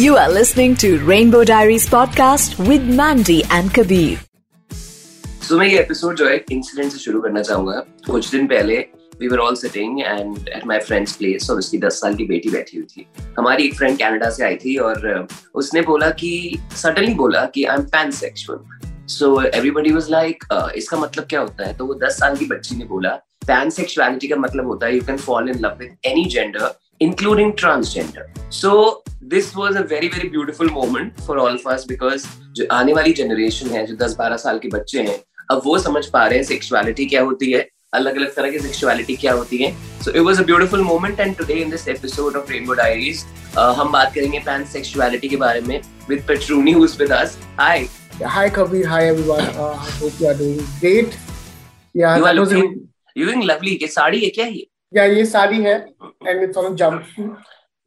You are listening to Rainbow Diaries podcast with Mandy and Kabir. सो मैं ये episode जो है इंसिडेंट से शुरू करना चाहूँगा कुछ दिन पहले we were all sitting and at my friends place और उसकी दस साल की बेटी बैठी हुई थी हमारी एक फ्रेंड कनाडा से आई थी और उसने बोला कि सडनली बोला कि I am pansexual so everybody was like इसका मतलब क्या होता है तो वो दस साल की बच्ची ने बोला पैन सेक्सुअलिटी का मतलब होता है you can fall in love with any gender including transgender. So this was a very very beautiful moment for all first because जो आने वाली जनरेशन है जो दस बारह साल के बच्चे हैं अब वो समझ पा रहे हैं सेक्सुअलिटी क्या होती है अलग अलग तरह की सेक्सुअलिटी क्या होती है। So it was a beautiful moment and today in this episode of Rainbow Diaries हम बात करेंगे पैन सेक्सुअलिटी के बारे में with Petruni who's with us hi hi Kabir hi everyone I hope you are doing great yeah you are looking you looking lovely ये साड़ी है क्या ये? या ये साड़ी है and it's on jumpsuit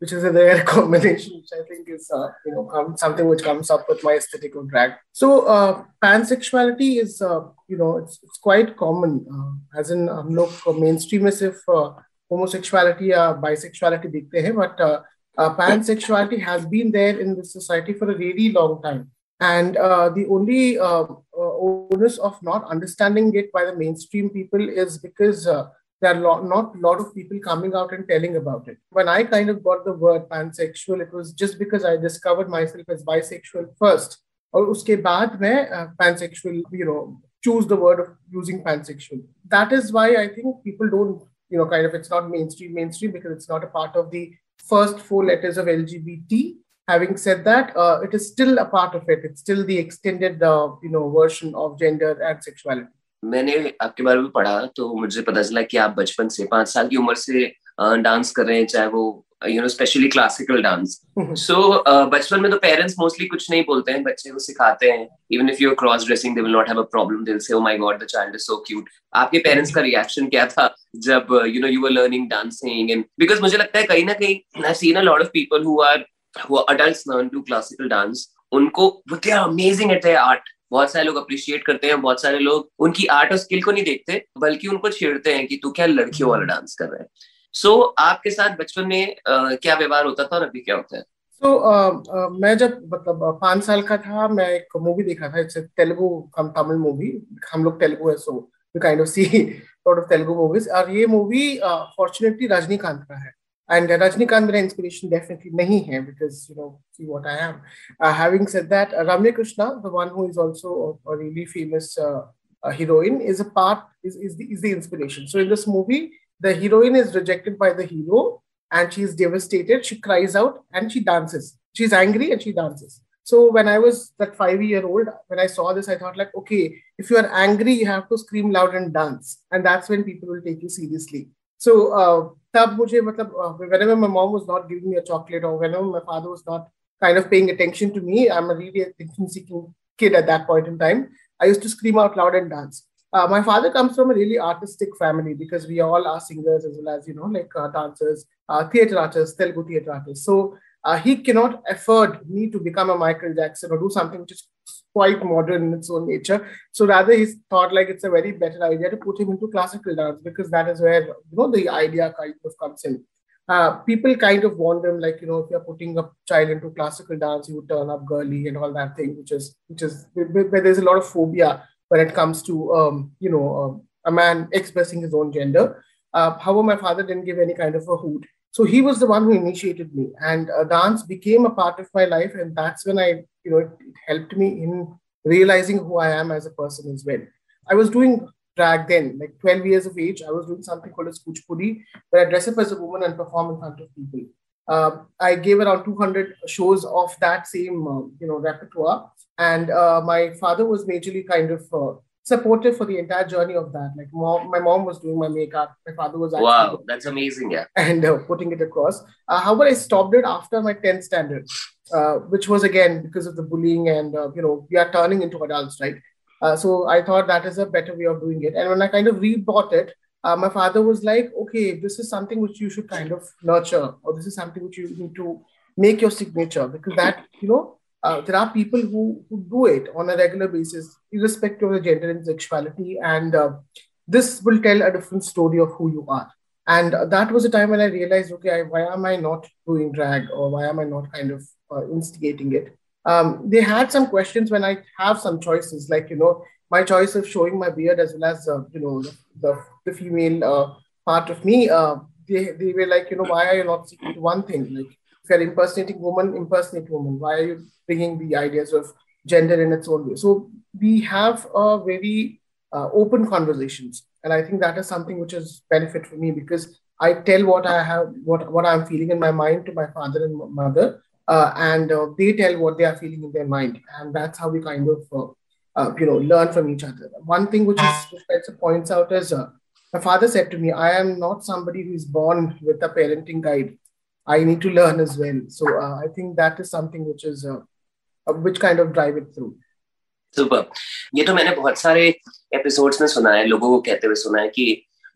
which is a rare combination, which I think is uh, you know come, something which comes up with my aesthetic of drag. So uh, pansexuality is uh, you know it's it's quite common. Uh, as in हम लोग mainstream में सिर्फ uh, homosexuality या bisexuality देखते हैं, but uh, uh, pansexuality has been there in this society for a really long time. And uh, the only uh, uh, onus of not understanding it by the mainstream people is because uh, there are lo- not a lot of people coming out and telling about it. When I kind of got the word pansexual, it was just because I discovered myself as bisexual first. और उसके बाद मैं uh, pansexual, you know, choose the word of using pansexual. That is why I think people don't, you know, kind of it's not mainstream mainstream because it's not a part of the first four letters of LGBT. Having said that, uh, it is still a part of it. It's still the extended, uh, you know, version of gender and sexuality. मैंने आपके बारे में पढ़ा तो मुझे पता चला कि आप बचपन से पाँच साल की उम्र से डांस कर रहे हैं चाहे वो you know specially classical dance so बचपन में तो पेरेंट्स मोस्टली कुछ नहीं बोलते हैं बच्चे को सिखाते हैं। Even if you cross dressing they will not have a problem they will say oh my god the child is so cute आपके पेरेंट्स का रिएक्शन क्या था जब you know you were learning dancing and because मुझे लगता है कहीं ना कहीं I seen a lot of people who are who adults learn to classical dance. उनको they are amazing at their art बहुत सारे लोग अप्रिशिएट करते हैं बहुत सारे लोग उनकी आर्ट और स्किल को नहीं देखते बल्कि उनको छेड़ते हैं कि तू क्या लड़कियों वाला डांस कर रहा है। सो so, आपके साथ बचपन में uh, क्या व्यवहार होता था और अभी क्या होता है? तो so, uh, uh, मैं जब मतलब पाँच साल का था मैं एक मूवी देखा था it's Telugu cum Tamil movie हम लोग तेलुगु है so you kind of see lot of Telugu movies और ये मूवी फॉर्चुनेटली रजनीकांत का है। And uh, Rajnikant inspiration definitely nahi hai because, you know, see what I am. Uh, having said that, uh, Ramya Krishna, the one who is also a, a really famous a heroine is a part is, is the is the inspiration. So in this movie the heroine is rejected by the hero and she is devastated. She cries out and she dances. She's angry and she dances. So when i was that five year old when i saw this i thought like okay if you are angry you have to scream loud and dance. And that's when people will take you seriously. So uh, तब मुझे मतलब whenever my mom was not giving me a chocolate or whenever my father was not kind of paying attention to me, I'm a really attention seeking kid at that point in time. I used to scream out loud and dance. Uh, my father comes from a really artistic family because we all are singers as well as you know like uh, dancers, uh, theater artists, Telugu theater artists. So uh, he cannot afford me to become a Michael Jackson or do something which is quite modern in its own nature. So rather, he thought like it's a very better idea to put him into classical dance because that is where you know the idea kind of comes in. Uh, people kind of want them like you know if you're putting a child into classical dance, you would turn up girly and all that thing, which is which is where there's a lot of phobia when it comes to um, you know um, a man expressing his own gender. Uh, however, my father didn't give any kind of a hoot. So he was the one who initiated me, and uh, dance became a part of my life, and that's when I, you know, it, it, helped me in realizing who I am as a person as well. I was doing drag then, like 12 years of age. I was doing something called as kuchipudi, where I dress up as a woman and perform in front of people. Uh, I gave around 200 shows of that same, uh, you know, repertoire, and my father was majorly kind of supportive for the entire journey of that. Like mom, my mom was doing my makeup, my father was actually wow that's amazing yeah and uh, putting it across. Uh, however, I stopped it after my 10th standard, uh, which was again because of the bullying and you know we are turning into adults, right? so I thought that is a better way of doing it. And when I kind of rebought it, my father was like, "Okay, this is something which you should kind of nurture, or this is something which you need to make your signature because that you know." Uh, there are people who, who do it on a regular basis, irrespective of the gender and sexuality. And uh, this will tell a different story of who you are. And uh, that was a time when I realized, okay, I, why am I not doing drag or why am I not kind of uh, instigating it. Um, they had some questions when I have some choices, like you know my choice of showing my beard as well as uh, you know the, the, the female uh, part of me. They, they were like, you know, why are you not one thing? Like if you're impersonating woman, impersonate woman. Why are you bringing the ideas of gender in its own way? So we have a very uh, open conversations, and I think that is something which is benefit for me because I tell what I have, what what I'm feeling in my mind to my father and mother, uh, and uh, they tell what they are feeling in their mind, and that's how we kind of uh, uh you know learn from each other. One thing which is points out is uh, my father said to me, "I am not somebody who is born with a parenting guide. I need to learn as well." So uh, I think that is something which is which kind of drive it through. Super ये तो मैंने बहुत सारे episodes में सुना है लोगों को कहते हुए सुना है कि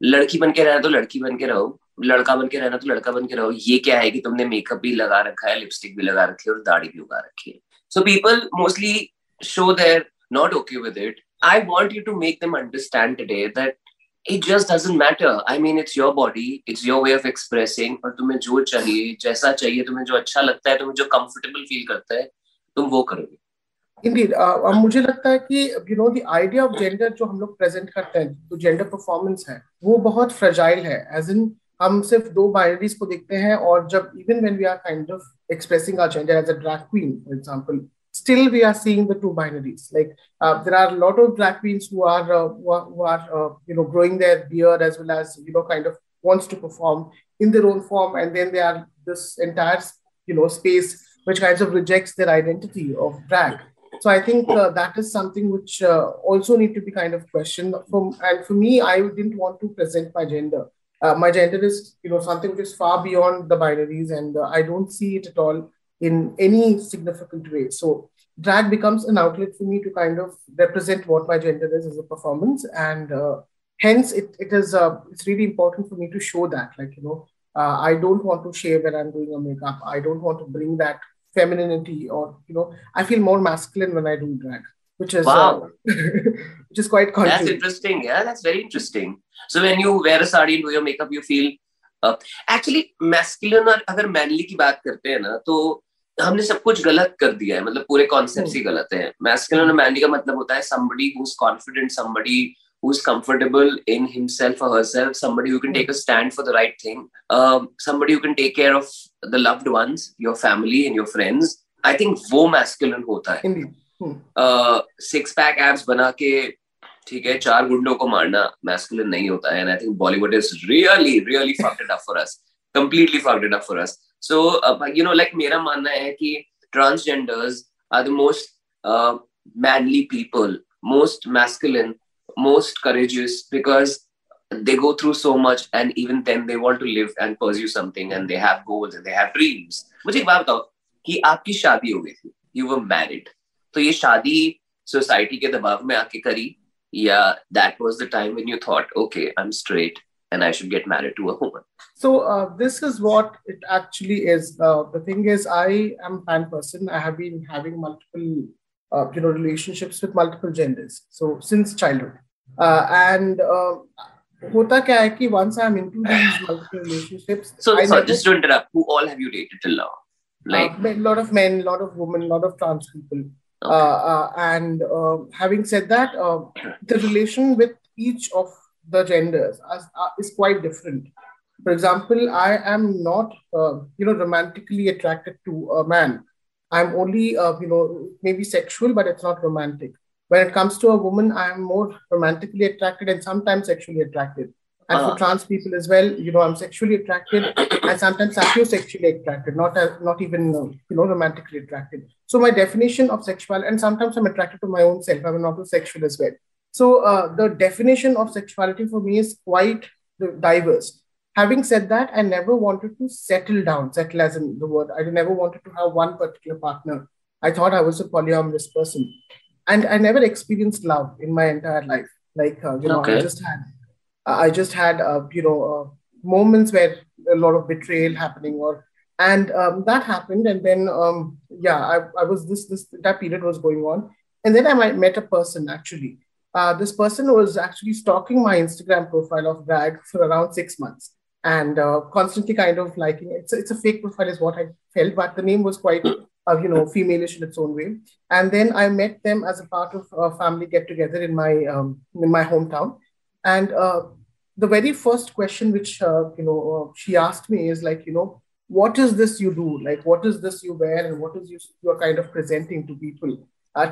लड़की बन के रहना तो लड़की बन के रहो लड़का बन के रहना तो लड़का बन के रहो ये क्या है कि तुमने मेकअप भी लगा रखा है लिपस्टिक भी लगा रखी है और दाढ़ी भी उगा रखी है so people mostly show there not okay with it I want you to make them understand today that it just doesn't matter. I mean, it's your body, it's your way of expressing. और तुम्हें जो चाहिए जैसा चाहिए तुम्हें जो अच्छा लगता है तुम्हें जो कंफर्टेबल फील करता है तुम वो करोगे Indeed, uh, मुझे लगता है कि you know the idea of gender जो हम लोग प्रेजेंट करते हैं जो जेंडर परफॉर्मेंस है वो बहुत फ्रेजाइल है एज इन हम सिर्फ़ दो बाइनरीज को देखते हैं और जब even when we are kind of expressing our gender as a drag queen for example still we are seeing the two binaries like uh, there are a lot of drag queens who are uh, who are, uh, you know growing their beard as well as you know kind of wants to perform in their own form and then they are this entire you know space which kind of rejects their identity of drag so I think uh, that is something which uh, also need to be kind of questioned. From and for me, I didn't want to present my gender. Uh, my gender is you know something which is far beyond the binaries, and I don't see it at all in any significant way. So drag becomes an outlet for me to kind of represent what my gender is as a performance, and uh, hence it it is uh, it's really important for me to show that like you know. I don't want to shave when I'm doing a makeup. I don't want to bring that femininity or you know i feel more masculine when i do drag which is wow. uh, which is quite contrary. that's interesting yeah that's very interesting so when you wear a sari and do your makeup you feel actually uh, masculine और अगर mainly की बात करते हैं ना तो हमने सब कुछ गलत कर दिया है मतलब पूरे कॉन्सेप्ट ही हम्म। गलत है। मैस्कुलिन और मैनली का मतलब होता है somebody who is confident somebody who is comfortable in himself और herself somebody who can take a stand for the right thing somebody who can take care of the loved ones your family and your friends I think वो masculine होता है। Six pack abs बना के ठीक है चार गुंडो को मारना मैस्कुलिन नहीं होता है। And I think Bollywood is really really fucked up for us completely fucked up for us so you know like मेरा मानना है कि transgenders are the most manly people most masculine most courageous because they go through so much and even then they want to live and pursue something and they goals and they dreams मुझे एक बात बताओ कि आपकी शादी हो गई थी यू वर मैरिड तो ये शादी सोसाइटी के दबाव में आके करी या that was the time when you thought okay I am straight and I should get married to a woman. So uh, this is what it actually is. Uh, the thing is, I am pan person. I have been having multiple, uh, you know, relationships with multiple genders. So since childhood, and. Hota kya hai ki once I'm into multiple relationships. So, I so just to interrupt, who all have you dated till now? Like a lot of men, a lot of women, a lot of trans people. And having said that, the relation with each of the genders as, is quite different. For example, I am not, you know, romantically attracted to a man. I'm only, you know, maybe sexual, but it's not romantic when it comes to a woman, I am more romantically attracted and sometimes sexually attracted. And uh-huh. for trans people as well, you know, I'm sexually attracted and sometimes sapiosexually attracted, not as, not even uh, you know romantically attracted. So my definition of sexual, and sometimes I'm attracted to my own self. I'm not sexual as well. So uh, the definition of sexuality for me is quite diverse. Having said that, I never wanted to settle down, settle as in the word. I never wanted to have one particular partner. I thought I was a polyamorous person and I never experienced love in my entire life. Like uh, you know, okay. I just had, I just had uh, you know uh, moments where a lot of betrayal happening, or and um, that happened, and then um, yeah, I, I was this this that period was going on, and then I met a person actually. Uh, this person was actually stalking my Instagram profile of drag for around six months and uh, constantly kind of liking it. It's, it's a fake profile, is what I felt, but the name was quite uh, you know, femaleish in its own way. And then I met them as a part of a family get together in my um, in my hometown. And uh, the very first question which uh, you know uh, she asked me is like, you know, what is this you do? Like, what is this you wear, and what is you you are kind of presenting to people?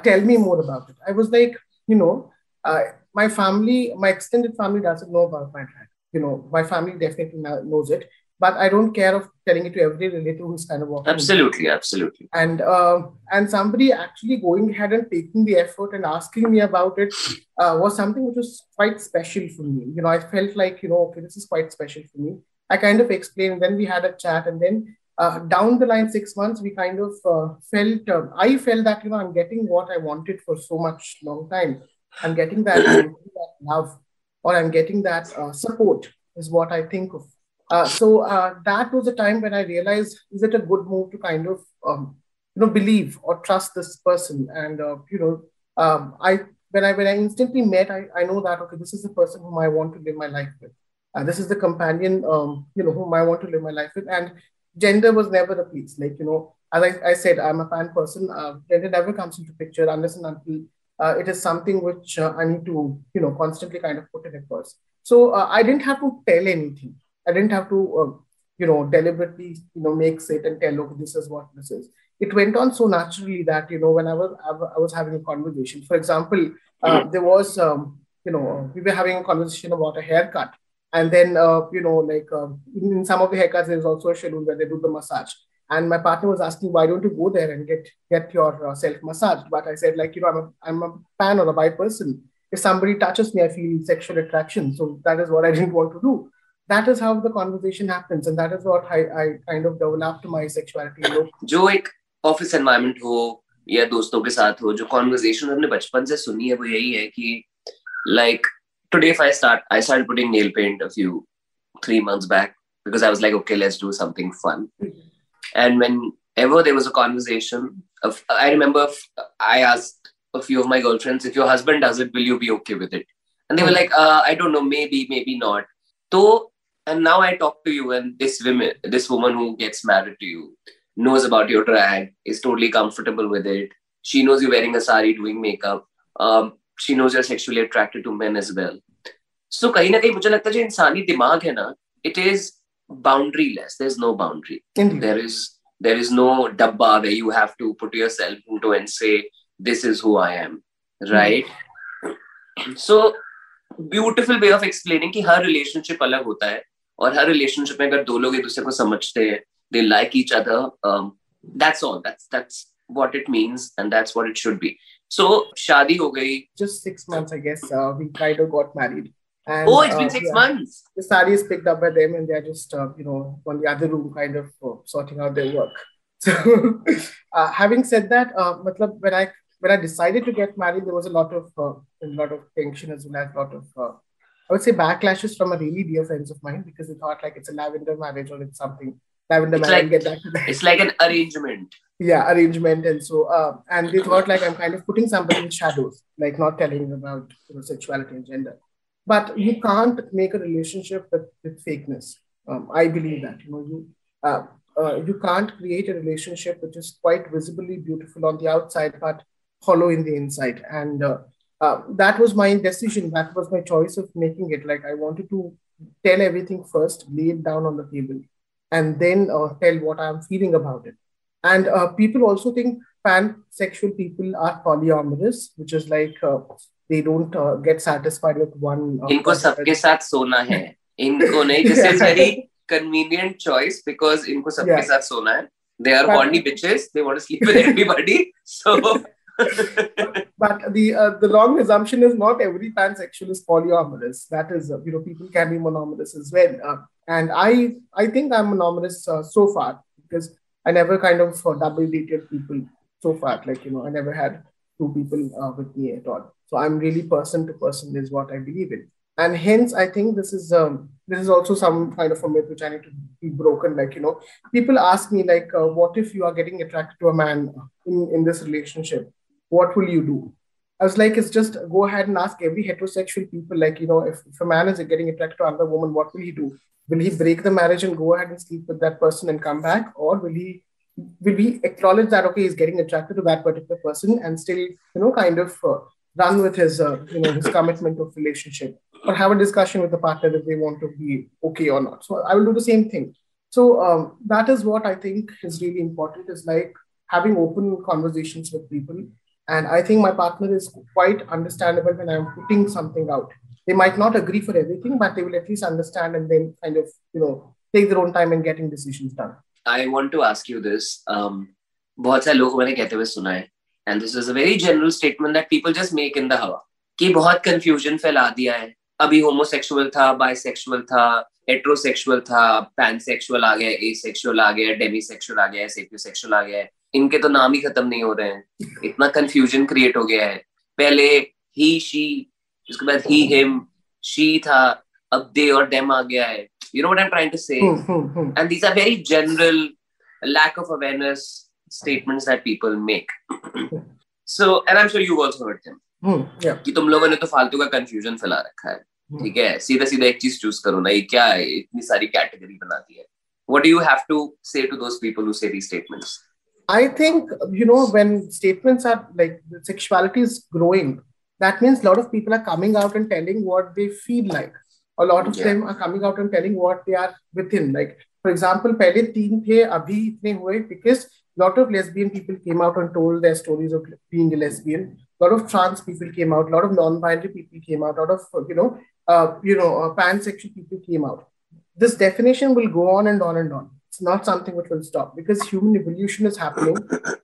Tell me more about it. I was like, you know, uh, my family, my extended family doesn't know about my drag. You know, my family definitely knows it but I don't care of telling it to every relative who's kind of walking. Absolutely, absolutely. And uh, and somebody actually going ahead and taking the effort and asking me about it uh, was something which was quite special for me. You know, I felt like you know, okay, this is quite special for me. I kind of explained. Then we had a chat, and then uh, down the line, six months, we kind of uh, felt. Uh, I felt that you know, I'm getting what I wanted for so much long time. I'm getting that, love, or I'm getting that uh, support. Is what I think of uh, so uh, that was a time when I realized, is it a good move to kind of, um, you know, believe or trust this person? And, uh, you know, um, I, when I, when I instantly met, I, I know that, okay, this is the person whom I want to live my life with. Uh, this is the companion, um, you know, whom I want to live my life with. And gender was never the piece. Like, you know, as I, I said, I'm a pan person. Uh, gender never comes into picture unless and until uh, it is something which uh, I need to, you know, constantly kind of put in first. So uh, I didn't have to tell anything. I didn't have to, uh, you know, deliberately, you know, make it and tell, look, this is what this is. It went on so naturally that, you know, when I was, I was having a conversation, for example, uh, mm-hmm. there was, um, you know, we were having a conversation about a haircut. And then, uh, you know, like uh, in, some of the haircuts, there's also a schedule where they do the massage And my partner was asking, why don't you go there and get get your uh, self massaged? But I said, like, you know, I'm a, I'm a fan or a bi person. If somebody touches me, I feel sexual attraction. So that is what I didn't want to do that is how the conversation happens and that is what I, I kind of developed my sexuality look. जो एक office environment हो या दोस्तों के साथ हो जो conversation हमने बचपन से सुनी है वो यही है कि like today if I start I started putting nail paint a few three months back because I was like okay let's do something fun and whenever there was a conversation of I remember I asked a few of my girlfriends if your husband does it will you be okay with it and they were like uh, I don't know maybe maybe not so and now I talk to you, and this woman, this woman who gets married to you, knows about your drag, is totally comfortable with it. She knows you're wearing a sari, doing makeup. Um, she knows you're sexually attracted to men as well. So कहीं ना कहीं मुझे लगता है जो इंसानी दिमाग है ना, it is boundaryless. There's no boundary. Indeed. There is there is no dabba where you have to put yourself into and say this is who I am, right? Mm-hmm. So beautiful way of explaining कि हर relationship अलग होता है और हर relationship में अगर दो लोग एक दूसरे को समझते हैं they like each other that's all that's that's what it means and that's what it should be so shadi ho gayi just 6 months i guess uh, we kind of got married and, oh it's been 6 yeah, months the sari is picked up by them and they're just uh, you know on the other room kind of uh, sorting out their work so uh, having said that uh, matlab, when i when i decided to get married there was a lot of uh, a lot of tension as well as a lot of uh, I would say backlashes from a really dear friends of mine because they thought like it's a lavender marriage or it's something lavender it's marriage. Like, get back to that. It's like an arrangement. Yeah, arrangement, and so uh, and they thought like I'm kind of putting somebody in shadows, like not telling about you know, sexuality and gender. But you can't make a relationship with, with fakeness. Um, I believe that you know you uh, uh, you can't create a relationship which is quite visibly beautiful on the outside but hollow in the inside and uh, uh, that was my decision. That was my choice of making it. Like I wanted to tell everything first, lay it down on the table, and then uh, tell what I'm feeling about it. And uh, people also think pansexual people are polyamorous, which is like they don't uh, get satisfied with one. Uh, इनको सबके साथ सोना है. इनको नहीं. This is very convenient choice because इनको सबके yeah. साथ सोना है. They are horny bitches. They want to sleep with everybody. So but the uh, the wrong assumption is not every pansexual is polyamorous. That is, uh, you know, people can be monogamous as well. Uh, and I I think I'm monogamous uh, so far because I never kind of uh, double dated people so far. Like you know, I never had two people uh, with me at all. So I'm really person to person is what I believe in. And hence, I think this is um, this is also some kind of a myth which I need to be broken. Like you know, people ask me like, what if you are getting attracted to a man in in this relationship? what will you do? I was like, it's just go ahead and ask every heterosexual people, like, you know, if, if a man is getting attracted to another woman, what will he do? Will he break the marriage and go ahead and sleep with that person and come back? Or will he will we acknowledge that okay he's getting attracted to that particular person and still you know kind of uh, run with his uh, you know his commitment of relationship or have a discussion with the partner if they want to be okay or not so i will do the same thing so um, that is what i think is really important is like having open conversations with people and i think my partner is quite understandable when i'm putting something out they might not agree for everything but they will at least understand and then kind of you know take their own time in getting decisions done I want to ask you this. Um, बहुत सारे लोग मैंने कहते हुए सुना है and this is a very general statement that people just make in the हवा कि बहुत कंफ्यूजन फैला दिया है। अभी होमोसेक्सुअल था बाइसेक्सुअल था हेट्रोसेक्सुअल था पैनसेक्सुअल आ गया ए सेक्सुअल आ गया डेमीसेक्सुअल आ गया सेक्सुअल आ गया इनके तो नाम ही खत्म नहीं हो रहे हैं। इतना कंफ्यूजन क्रिएट हो गया है। पहले ही शी उसके बाद ही हिम शी था। अब दे और डेम आ गया है। You know what I'm trying to say? Mm-hmm. And these are very general lack of awareness statements that people make. so, and I'm sure you've also heard them. Mm, yeah. कि तुम लोगों ने तो फालतू का कंफ्यूजन फैला रखा है ठीक है सीधा सीधा एक चीज चूज करो ना ये क्या है इतनी सारी कैटेगरी बना दी है what do you have to say to those people who say these statements i think you know when statements are like sexuality is growing that means a lot of people are coming out and telling what they feel like a lot of yeah. them are coming out and telling what they are within. Like, for example, पहले तीन थे अभी इतने हुए because lot of lesbian people came out and told their stories of being a lesbian. A lot of trans people came out. A lot of non-binary people came out. A lot of you know, uh, you know, uh, pansexual people came out. This definition will go on and on and on. It's not something which will stop because human evolution is happening.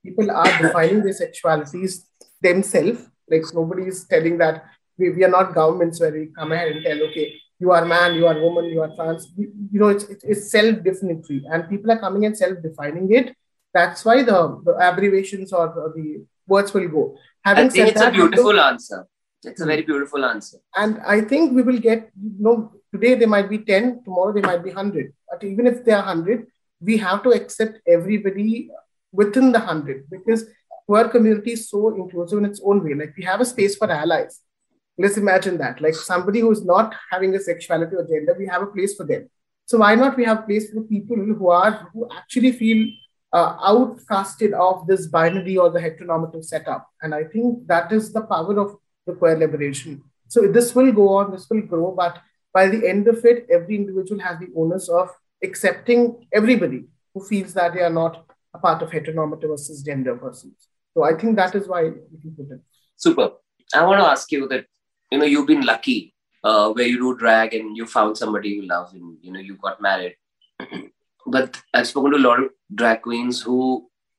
People are defining their sexualities themselves. Like nobody is telling that we, we are not governments where we come ahead and tell, okay, you are man, you are woman, you are trans. You, you know, it's, it's self-definitory, and people are coming and self-defining it. That's why the, the abbreviations or the words will go. Having I think it's that, a beautiful answer. It's a very hmm. beautiful answer. And I think we will get, you know, today they might be 10, tomorrow they might be 100. But even if they are 100, we have to accept everybody within the 100 because our community is so inclusive in its own way. Like we have a space for allies let's imagine that like somebody who's not having a sexuality or gender we have a place for them so why not we have place for people who are who actually feel uh, outcasted of this binary or the heteronormative setup. And i think that is the power of the queer liberation so this will go on this will grow but by the end of it every individual has the onus of accepting everybody who feels that they are not a part of heteronormative or cisgender persons. So i think that is why we can put it. Super. I want to ask you that you know you've been lucky uh, where you do drag and you found somebody you love and you know you got married but i've spoken to a lot of drag queens who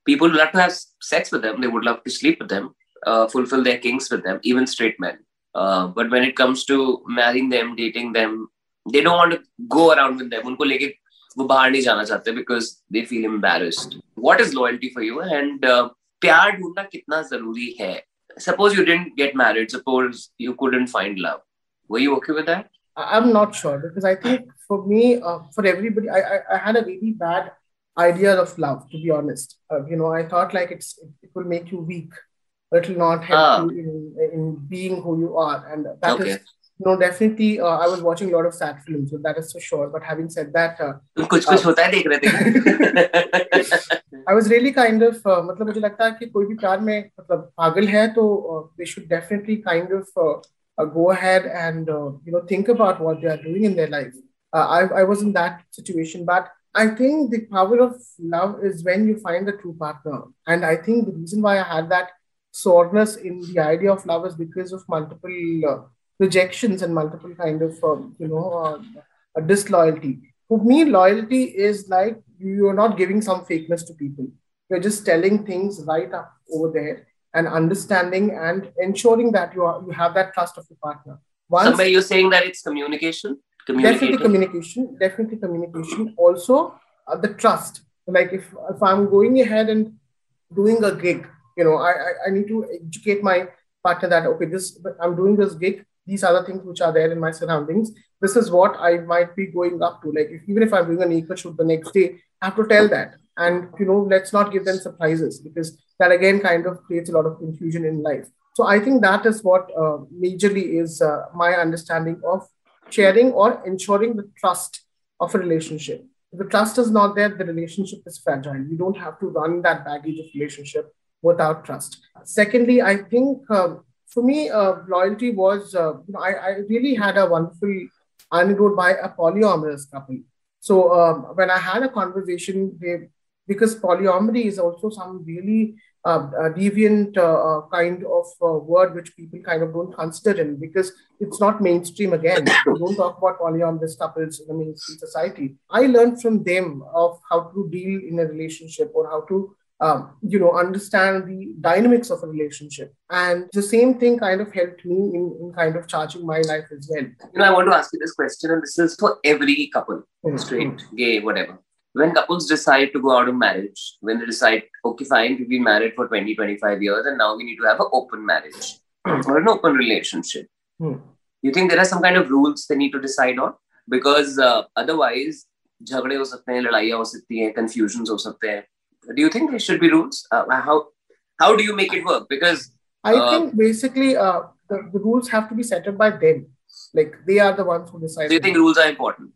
people would love to have sex with them they would love to sleep with them uh, fulfill their kinks with them even straight men uh, but when it comes to marrying them dating them they don't want to go around with them उनको लेके वो बाहर नहीं जाना चाहते because they feel embarrassed what is loyalty for you and uh, प्यार ढूंढना कितना जरूरी है suppose you didn't get married, suppose you couldn't find love. Were you okay with that? I'm not sure because I think for me, uh, for everybody, I, I, I, had a really bad idea of love, to be honest. Uh, you know, I thought like it's it will make you weak, but it will not help ah. you in, in being who you are. And that okay. is, you know, definitely, uh, I was watching a lot of sad films, so that is for sure. But having said that, uh, कुछ कुछ होता है देख रहे थे I was really kind of मतलब मुझे लगता है कि कोई भी प्यार में मतलब पागल है तो they should definitely kind of go ahead and uh, you know think about what they are doing in their life. uh, I I was in that situation, but I think the power of love is when you find a true partner, and I think the reason why I had that soreness in the idea of love is because of multiple uh, rejections and multiple kind of um, you know uh, disloyalty. For me, loyalty is like you're not giving some fakeness to people. You're just telling things right up over there and understanding and ensuring that you are you have that trust of your partner. Once, you're saying that it's communication. Definitely communication. Definitely communication. Also, uh, the trust. Like if if I'm going ahead and doing a gig, you know, I, I I need to educate my partner that okay, this I'm doing this gig these are the things which are there in my surroundings. This is what I might be going up to. Like if, even if I'm doing an naked shoot the next day, I have to tell that. And you know, let's not give them surprises because that again kind of creates a lot of confusion in life. So I think that is what uh, majorly is uh, my understanding of sharing or ensuring the trust of a relationship. If the trust is not there, the relationship is fragile. You don't have to run that baggage of relationship without trust. Secondly, I think um, for me, uh, loyalty was, uh, I, I, really had a wonderful anecdote by a polyamorous couple. So um, when I had a conversation, they, because polyamory is also some really uh, deviant uh, uh, kind of uh, word which people kind of don't consider in because it's not mainstream again. we don't talk about polyamorous couples in the mainstream society. I learned from them of how to deal in a relationship or how to um, you know, understand the dynamics of a relationship. And the same thing kind of helped me in, in kind of charging my life as well. You know, I want to ask you this question, and this is for every couple, mm-hmm. straight, gay, whatever when couples decide to go out of marriage, when they decide, okay, fine, we've been married for 20, 25 years, and now we need to have an open marriage or an open relationship, hmm. you think there are some kind of rules they need to decide on? Because uh, otherwise, झगड़े हो सकते हैं लड़ाइयाँ हो सकती हैं confusions हो सकते हैं do you think there should be rules uh, how how do you make it work because i uh, think basically uh, the, the rules have to be set up by them like they are the ones who decide do you think rules are important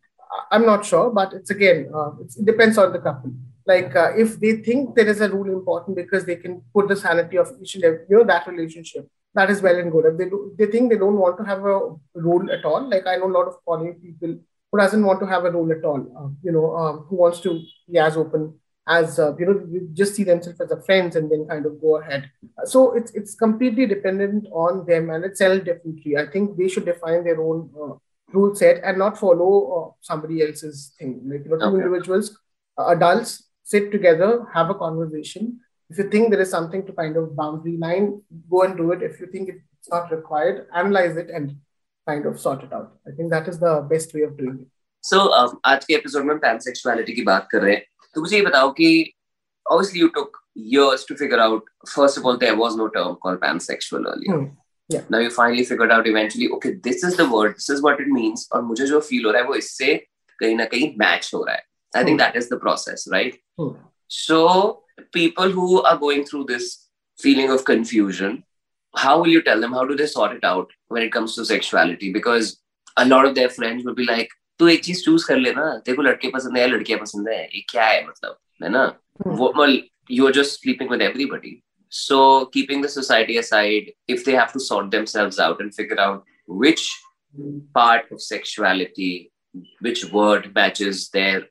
I'm not sure, but it's again, uh, it's, it depends on the couple. Like uh, if they think there is a rule important because they can put the sanity of each and every, you know, that relationship, that is well and good. If they do, they think they don't want to have a rule at all. Like I know a lot of poly people who doesn't want to have a rule at all. Uh, you know, um, who wants to be as open as uh, you know, just see themselves as a friends and then kind of go ahead. So it's it's completely dependent on them and it's self definitely. I think they should define their own uh, rule set and not follow uh, somebody else's thing. Like you know, two okay. individuals, uh, adults, sit together, have a conversation. If you think there is something to kind of boundary line, go and do it. If you think it's not required, analyze it and kind of sort it out. I think that is the best way of doing it. So um, आज के episode में pansexuality की बात कर रहे हैं तो मुझे ये बताओ कि obviously you took years to figure out first of all there was no term called pansexual earlier hmm. yeah. now you finally figured out eventually okay this is the word this is what it means और मुझे जो feel हो रहा है वो इससे कहीं ना कहीं match हो रहा है I think hmm. that is the process right hmm. so people who are going through this feeling of confusion how will you tell them how do they sort it out when it comes to sexuality because a lot of their friends will be like तू एक चीज choose कर लेना तेरे को लड़के पसंद है या लड़कियां पसंद है ये क्या है मतलब है ना वो you are just sleeping with everybody So, keeping the society aside, if they have to sort themselves out and figure out which part of sexuality, which word matches their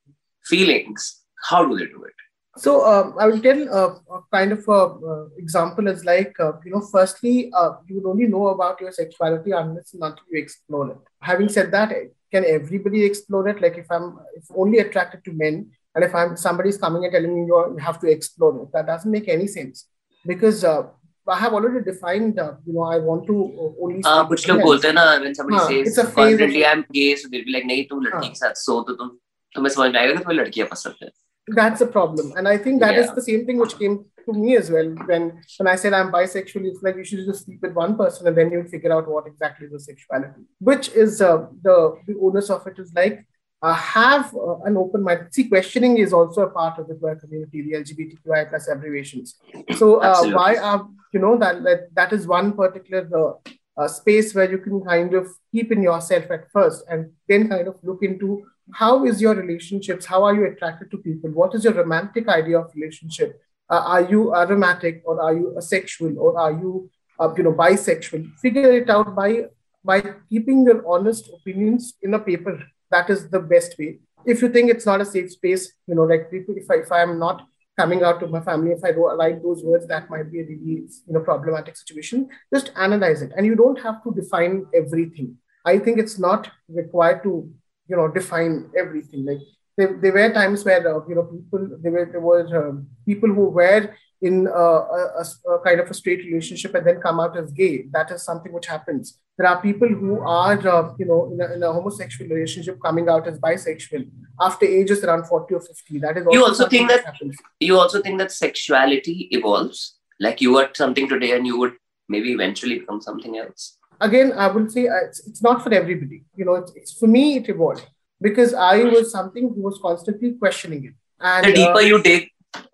feelings, how do they do it? So um, I will tell uh, a kind of a uh, example is like uh, you know, firstly, uh, you would only know about your sexuality unless and until you explore it. Having said that, can everybody explore it? Like if I'm if only attracted to men, and if I'm somebody's coming and telling me you have to explore it, that doesn't make any sense because uh, I have already defined, uh, you know, I want to uh, only. हाँ कुछ लोग बोलते हैं ना when somebody हाँ, says confidently I'm gay so they'll be like नहीं तुम लड़की के साथ सो तो तुम तुम्हें समझ में आएगा कि तुम्हें लड़कियां पसंद है. That's a problem, and I think that yeah. is the same thing which came to me as well. When when I said I'm bisexual, it's like you should just sleep with one person and then you'll figure out what exactly is the sexuality. Which is uh, the the onus of it is like uh, have uh, an open mind. See, questioning is also a part of the queer community, the LGBTQI plus abbreviations. So uh, why are you know that that, that is one particular uh, uh, space where you can kind of keep in yourself at first, and then kind of look into how is your relationships, how are you attracted to people, what is your romantic idea of relationship, uh, are you aromantic or are you asexual or are you you know bisexual? Figure it out by by keeping your honest opinions in a paper that is the best way. If you think it's not a safe space, you know, like if I, if I'm not coming out to my family, if I don't like those words, that might be a really, you know, problematic situation. Just analyze it, and you don't have to define everything. I think it's not required to, you know, define everything. Like there, there were times where uh, you know people there were there were um, people who were in a, a, a, kind of a straight relationship and then come out as gay. That is something which happens. There are people who are, uh, you know, in a, in a, homosexual relationship coming out as bisexual after ages around 40 or 50. That is also you also think that, that you also think that sexuality evolves. Like you are something today and you would maybe eventually become something else. Again, I would say uh, it's, it's not for everybody. You know, it's, it's, for me it evolved because I was something who was constantly questioning it. And the deeper uh, you dig,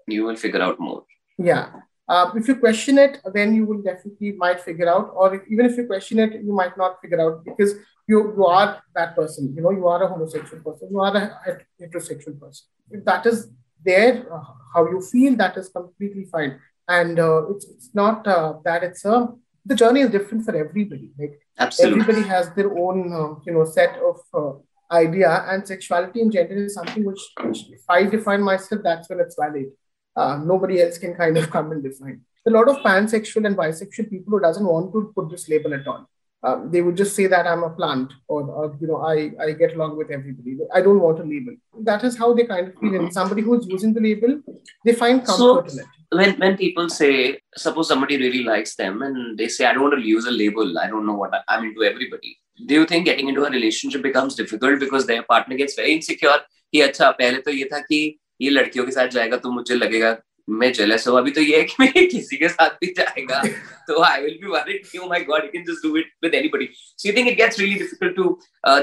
you will figure out more yeah uh, if you question it, then you will definitely might figure out, or if, even if you question it, you might not figure out because you you are that person. You know, you are a homosexual person, you are a heterosexual person. If that is there, uh, how you feel, that is completely fine. And uh, it's it's not uh, that it's a the journey is different for everybody. Like Absolutely. everybody has their own uh, you know set of uh, idea, and sexuality and gender is something which, which if I define myself, that's when it's valid uh, nobody else can kind of come and define. A lot of pansexual and bisexual people who doesn't want to put this label at all. Um, they would just say that I'm a plant, or, or, you know, I, I get along with everybody. I don't want a label. That is how they kind of feel. And somebody who's using the label, they find comfort so, in it. When when people say, suppose somebody really likes them, and they say, I don't want to use a label. I don't know what I, I'm into everybody. Do you think getting into a relationship becomes difficult because their partner gets very insecure? कि अच्छा पहले तो ये था कि ये लड़कियों के साथ जाएगा तो मुझे लगेगा मैं जेलस हूँ। अभी तो ये है कि मैं किसी के साथ भी जाएगा। तो I will be worried you my god you can just do it with anybody so you think it gets really difficult to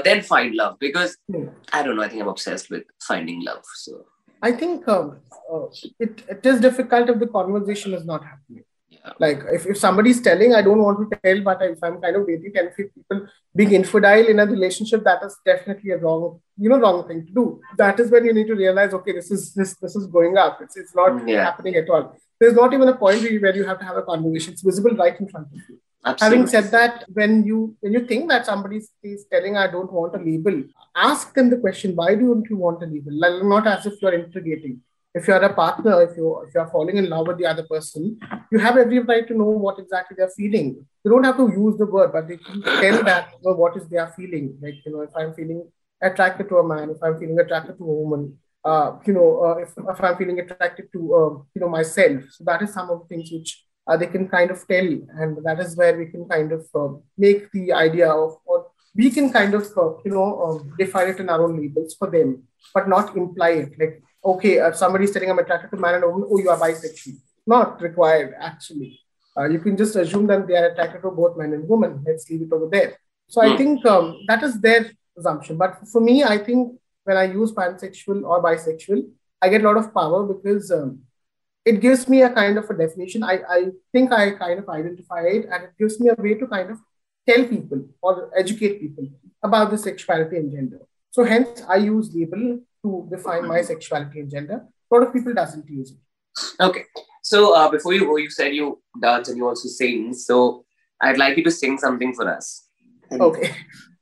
then find love because I don't know I think I am obsessed with finding love so I think it it is difficult if the conversation is not happening. Like if, if somebody's telling, I don't want to tell, but if I'm kind of dating 10 people being infidel in a relationship, that is definitely a wrong, you know, wrong thing to do. That is when you need to realize, okay, this is this this is going up. It's it's not mm, yeah. happening at all. There's not even a point where you have to have a conversation. It's visible right in front of you. Absolutely. Having said that, when you when you think that somebody is telling I don't want a label, ask them the question, why don't you want a label? Like, not as if you're interrogating if you're a partner, if you if you're falling in love with the other person, you have every right to know what exactly they're feeling. You don't have to use the word, but they can tell that you know, what is they are feeling. Like you know, if I'm feeling attracted to a man, if I'm feeling attracted to a woman, uh, you know, uh, if, if I'm feeling attracted to uh, you know myself. So that is some of the things which uh, they can kind of tell, and that is where we can kind of uh, make the idea of or we can kind of uh, you know define it in our own labels for them, but not imply it like okay, if somebody's telling I'm attracted to man and woman, oh, you are bisexual. Not required, actually. Uh, you can just assume that they are attracted to both men and women. Let's leave it over there. So I hmm. think um, that is their assumption. But for me, I think when I use pansexual or bisexual, I get a lot of power because um, it gives me a kind of a definition. I, I think I kind of identify it and it gives me a way to kind of tell people or educate people about the sexuality and gender. So hence I use label to define my sexuality and gender. A lot of people doesn't use it. Okay. So uh, before you go, you said you dance and you also sing. So I'd like you to sing something for us. Okay.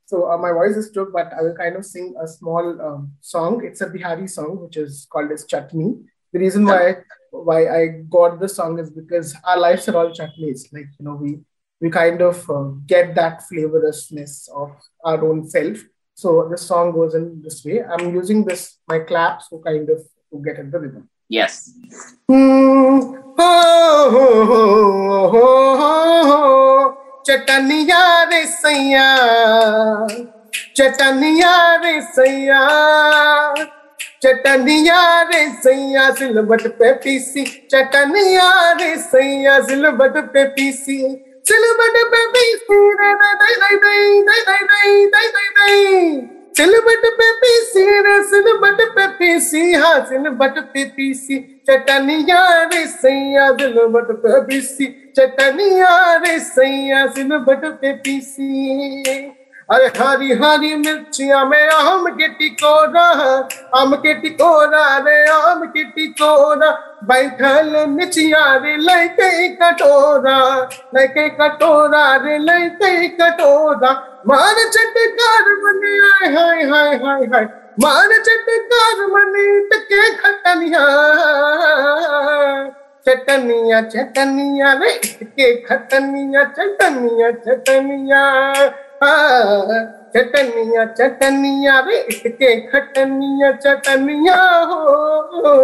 So uh, my voice is took, but I will kind of sing a small um, song. It's a Bihari song, which is called as Chutney. The reason why why I got the song is because our lives are all chutneys. Like you know, we we kind of uh, get that flavorousness of our own self so the song goes in this way. I'm using this my claps to kind of to get at the rhythm. Yes. चटनिया रे सैया चटनिया रे सैया चटनिया रे सैया सिलबट पे पीसी चटनिया रे सैया सिलबट पे पीसी చెలుబడి బేబీ సిలబట్ పెపి సి సిలబట్ పెపి సి హా సిలబట్ పెపి चटनिया रे सैया दिल बट पे पीसी चटनिया रे सैया सिल बट पे पीसी अरे हरी हरी मिर्चिया में आम के टिकोरा आम के टिकोरा रे, आम के टिकोरा बैठल निचिया रे, लैके कटोरा लैके कटोरा रे, लैके कटोरा। मार चटकार बने आए, हाय हाय हाय हाय। मार चटकार बने टके खटनिया। चटनिया चटनिया रे के खटनिया, चटनिया चटनिया। चटनिया चटनिया रे के खटनिया चटनिया हो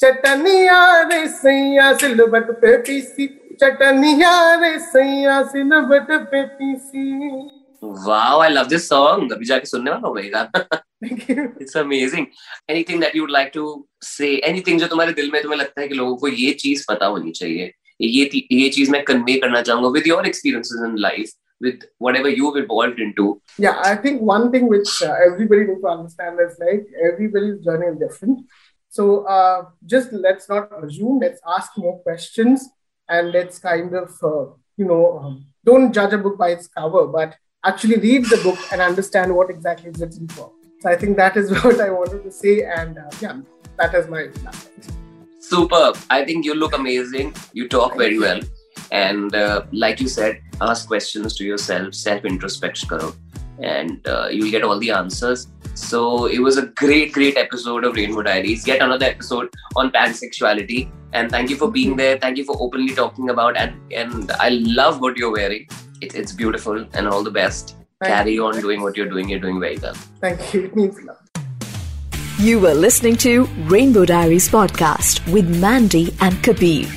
चटनिया रे सैया सिलबट पे पीसी चटनिया रे सैया सिलबट पे पीसी Wow, I love this song. अभी जाके सुनने वाला होगा It's amazing. Anything that you would like to say? Anything जो तुम्हारे दिल में तुम्हें लगता है कि लोगों को ये चीज़ पता होनी चाहिए ये ये चीज़ मैं कन्वे करना चाहूँगा with your experiences in life with whatever you've evolved into? Yeah, I think one thing which uh, everybody needs to understand is like everybody's journey is different. So uh, just let's not assume, let's ask more questions and let's kind of, uh, you know, um, don't judge a book by its cover, but actually read the book and understand what exactly it's written for. So I think that is what I wanted to say. And uh, yeah, that is my last Superb. I think you look amazing. You talk very well. And uh, like you said, ask questions to yourself, self introspection, karo, and uh, you'll get all the answers. So it was a great, great episode of Rainbow Diaries. Yet another episode on pansexuality. And thank you for being there. Thank you for openly talking about and and I love what you're wearing. It, it's beautiful and all the best. Thank Carry you. on doing what you're doing. You're doing very well. Thank you. It means a lot. You were listening to Rainbow Diaries podcast with Mandy and Kabir.